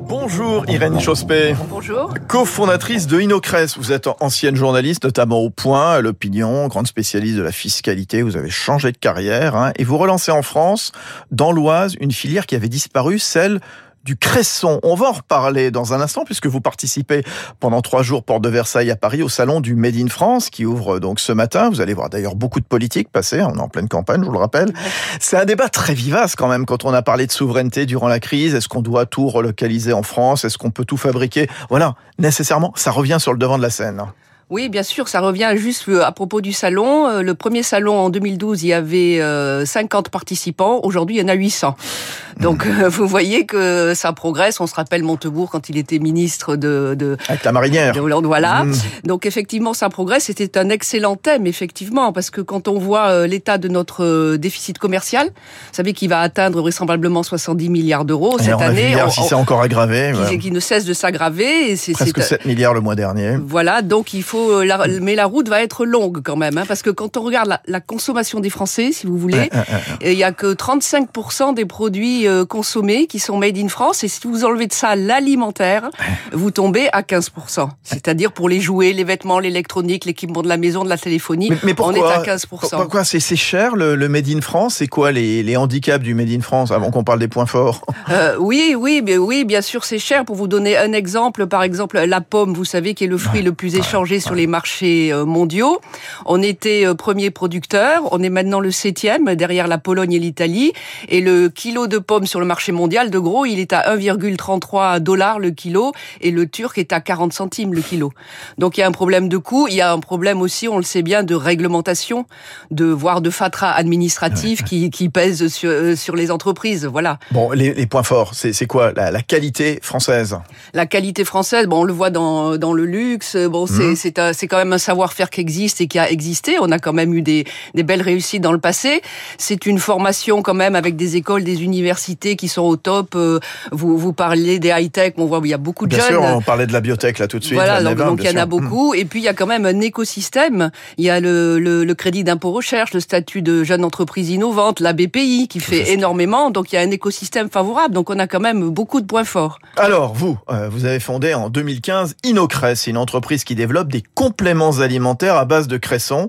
Bonjour Irène Chospé. Bonjour. Cofondatrice de Inocres. Vous êtes ancienne journaliste, notamment au Point, à l'Opinion, grande spécialiste de la fiscalité. Vous avez changé de carrière hein, et vous relancez en France, dans l'Oise, une filière qui avait disparu, celle du Cresson. On va en reparler dans un instant puisque vous participez pendant trois jours porte de Versailles à Paris au salon du Made in France qui ouvre donc ce matin. Vous allez voir d'ailleurs beaucoup de politiques passer. On est en pleine campagne, je vous le rappelle. C'est un débat très vivace quand même quand on a parlé de souveraineté durant la crise. Est-ce qu'on doit tout relocaliser en France? Est-ce qu'on peut tout fabriquer? Voilà, nécessairement, ça revient sur le devant de la scène. Oui, bien sûr, ça revient juste euh, à propos du salon. Euh, le premier salon en 2012, il y avait 50 euh, participants. Aujourd'hui, il y en a 800. Donc, vous voyez que ça progresse. On se rappelle Montebourg quand il était ministre de... de Avec la marinière. De Hollande, voilà. Mmh. Donc, effectivement, ça progresse. C'était un excellent thème, effectivement, parce que quand on voit l'état de notre déficit commercial, vous savez qu'il va atteindre vraisemblablement 70 milliards d'euros cette année. Milliards, si c'est encore aggravé. Qui, qui, ne cesse de s'aggraver. Presque 7 milliards le mois dernier. Voilà, donc il faut euh, mais la route va être longue quand même, hein, parce que quand on regarde la, consommation des Français, si vous voulez, il y a que 35% des produits euh, consommés qui sont made in France, et si vous enlevez de ça l'alimentaire, vous tombez à 15%. C'est-à-dire pour les jouets, les vêtements, l'électronique, l'équipement de la maison, de la téléphonie, mais, on est à 15%. Pourquoi c'est cher le, made in France? C'est quoi les, les, handicaps du made in France avant qu'on parle des points forts? Euh, Oui, oui, mais oui, bien sûr c'est cher. Pour vous donner un exemple, par exemple la pomme, vous savez, qui est le fruit le plus échangé sur les marchés euh, mondiaux. On était premier producteur, on est maintenant le septième derrière la Pologne et l'Italie. Et le kilo de pommes sur le marché mondial, de gros, il est à 1,33 dollars le kilo et le turc est à 40 centimes le kilo. Donc il y a un problème de coût, il y a un problème aussi, on le sait bien, de réglementation, de voire de fatras administratifs qui, qui pèsent sur, euh, sur les entreprises. Voilà. Bon, les, points forts, c'est quoi? La, la, qualité française La qualité française, bon, on le voit dans, dans le luxe. Bon, c'est mmh. c'est quand même un savoir-faire qui existe et qui a existé. On a quand même eu des, des belles réussites dans le passé. C'est une formation quand même avec des écoles, des universités qui sont au top. Euh, vous, vous parlez des high-tech, on voit il y a beaucoup de bien jeunes. Sûr, on parlait de la biotech là tout de suite. Voilà, donc, il y en a beaucoup. Et puis il y a quand même un écosystème. Il y a le, le, le crédit d'impôt recherche, le statut de jeune entreprise innovante, la BPI qui fait énormément. Donc il y a un écosystème favorable. Donc on a quand même beaucoup de points forts. Alors vous, euh, vous avez fondé en 2015 Inocres, une entreprise qui développe des compléments alimentaires à base de cresson.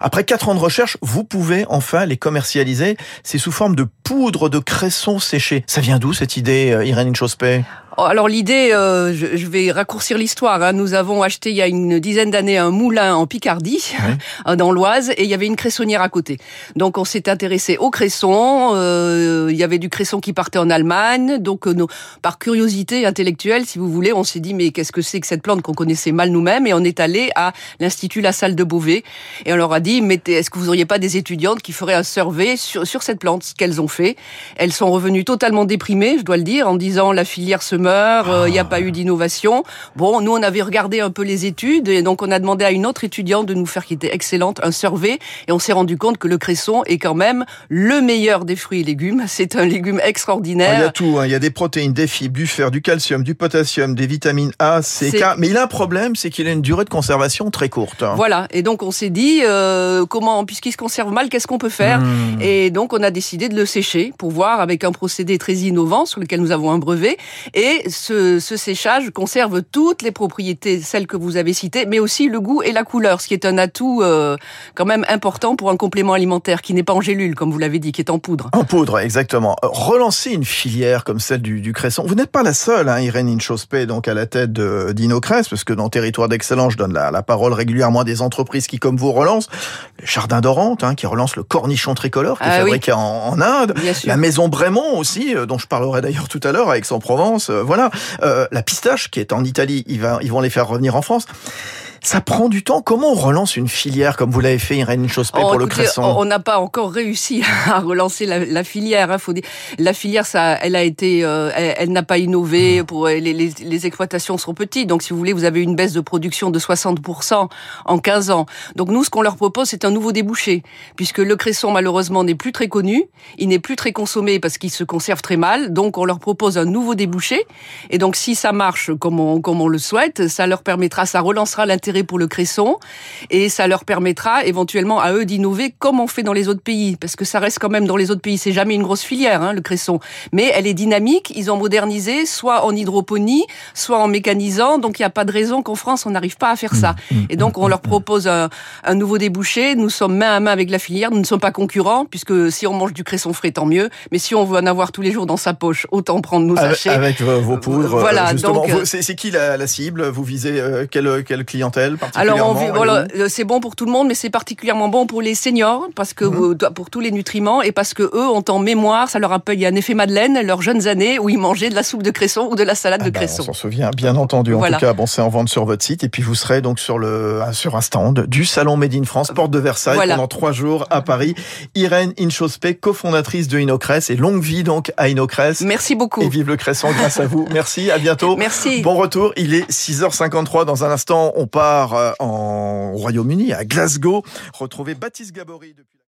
Après quatre ans de recherche, vous pouvez enfin les commercialiser. C'est sous forme de poudre de cresson séché. Ça vient d'où cette idée, euh, Irène Chospé Oh, alors l'idée, euh, je, vais raccourcir l'histoire. Hein. Nous avons acheté il y a une dizaine d'années un moulin en Picardie, dans l'Oise, et il y avait une cressonnière à côté. Donc on s'est intéressé au cresson. Euh, y avait du cresson qui partait en Allemagne. Donc euh, par curiosité intellectuelle, si vous voulez, on s'est dit mais qu'est-ce que c'est que cette plante qu'on connaissait mal nous-mêmes? Et on est allé à l'institut La Salle de Beauvais et on leur a dit mais est-ce que vous auriez pas des étudiantes qui feraient un survey sur, sur cette plante Ce qu'elles ont fait? Elles sont revenues totalement déprimées, je dois le dire, en disant la filière se meurt il n'y a pas eu d'innovation. Bon, nous, on avait regardé un peu les études et donc on a demandé à une autre étudiante de nous faire, qui était excellente, un survey et on s'est rendu compte que le cresson est quand même le meilleur des fruits et légumes. Un légume extraordinaire. Il y a tout, hein. il y a des protéines, des fibres, du fer, du calcium, du potassium, des vitamines A, C, K. Mais il a un problème, c'est qu'il a une durée de conservation très courte. Voilà, et donc on s'est dit, euh, comment, puisqu'il se conserve mal, qu'est-ce qu'on peut faire hmm. Et donc on a décidé de le sécher pour voir avec un procédé très innovant sur lequel nous avons un brevet et ce, séchage conserve toutes les propriétés, celles que vous avez citées, mais aussi le goût et la couleur, ce qui est un atout euh, quand même important pour un complément alimentaire qui n'est pas en gélule, comme vous l'avez dit, qui est en poudre. En poudre, exactement. Euh, relancer une filière comme celle du, cresson, vous n'êtes pas la seule, hein, Irène Inchospé, donc à la tête d'Inocres, parce que dans Territoire d'Excellence, je donne la, parole régulièrement à des entreprises qui, comme vous, relancent. Le Jardin d'Orante, hein, qui relance le cornichon tricolore, qui est ah fabriqué en, Inde. La Maison Brémont aussi, euh, dont je parlerai d'ailleurs tout à l'heure, avec son Provence voilà. Euh, la pistache, qui est en Italie, ils, vont les faire revenir en France. Ça prend du temps. Comment on relance une filière comme vous l'avez fait, Irène Chospé, oh, pour le cresson On n'a pas encore réussi à relancer la, filière. Hein, faut dire. La filière, ça, elle a été, euh, elle, n'a pas innové. Mmh. Pour les, les, les, exploitations sont petites, donc si vous voulez, vous avez une baisse de production de 60% en 15 ans. Donc nous, ce qu'on leur propose, c'est un nouveau débouché, puisque le cresson malheureusement n'est plus très connu, il n'est plus très consommé parce qu'il se conserve très mal. Donc on leur propose un nouveau débouché. Et donc si ça marche comme on, comme on le souhaite, ça leur permettra, ça relancera l'intérêt pour le cresson et ça leur permettra éventuellement à eux d'innover comme on fait dans les autres pays, parce que ça reste quand même dans les autres pays, c'est jamais une grosse filière, hein, le cresson, mais elle est dynamique. Ils ont modernisé, soit en hydroponie, soit en mécanisant, donc il n'y a pas de raison qu'en France on n'arrive pas à faire ça. Mmh, mmh, et donc on leur propose un, un nouveau débouché. Nous sommes main à main avec la filière, nous ne sommes pas concurrents, puisque si on mange du cresson frais, tant mieux. Mais si on veut en avoir tous les jours dans sa poche, autant prendre nos sachets. Avec, vos poudres. Voilà. Justement, c'est qui la, la, cible? Vous visez euh, quelle, quelle clientèle Alors, voilà, euh, c'est bon pour tout le monde, mais c'est particulièrement bon pour les seniors parce que mmh. pour tous les nutriments et parce que eux ont en mémoire, ça leur rappelle un effet Madeleine, leurs jeunes années où ils mangeaient de la soupe de cresson ou de la salade ah de bah, cresson. On s'en souvient, bien entendu. En tout cas, bon, c'est en vente sur votre site et puis vous serez donc sur le sur un stand du salon Made in France, porte de Versailles, pendant trois jours à Paris. Irène Inchospé, cofondatrice de Inocress et longue vie donc à Inocress. Merci beaucoup. Et vive le cresson grâce à vous. Merci, à bientôt. Merci. Bon retour. Il est 6h53. Dans un instant, on part euh, en Royaume-Uni, à Glasgow. Retrouvez Baptiste Gabory depuis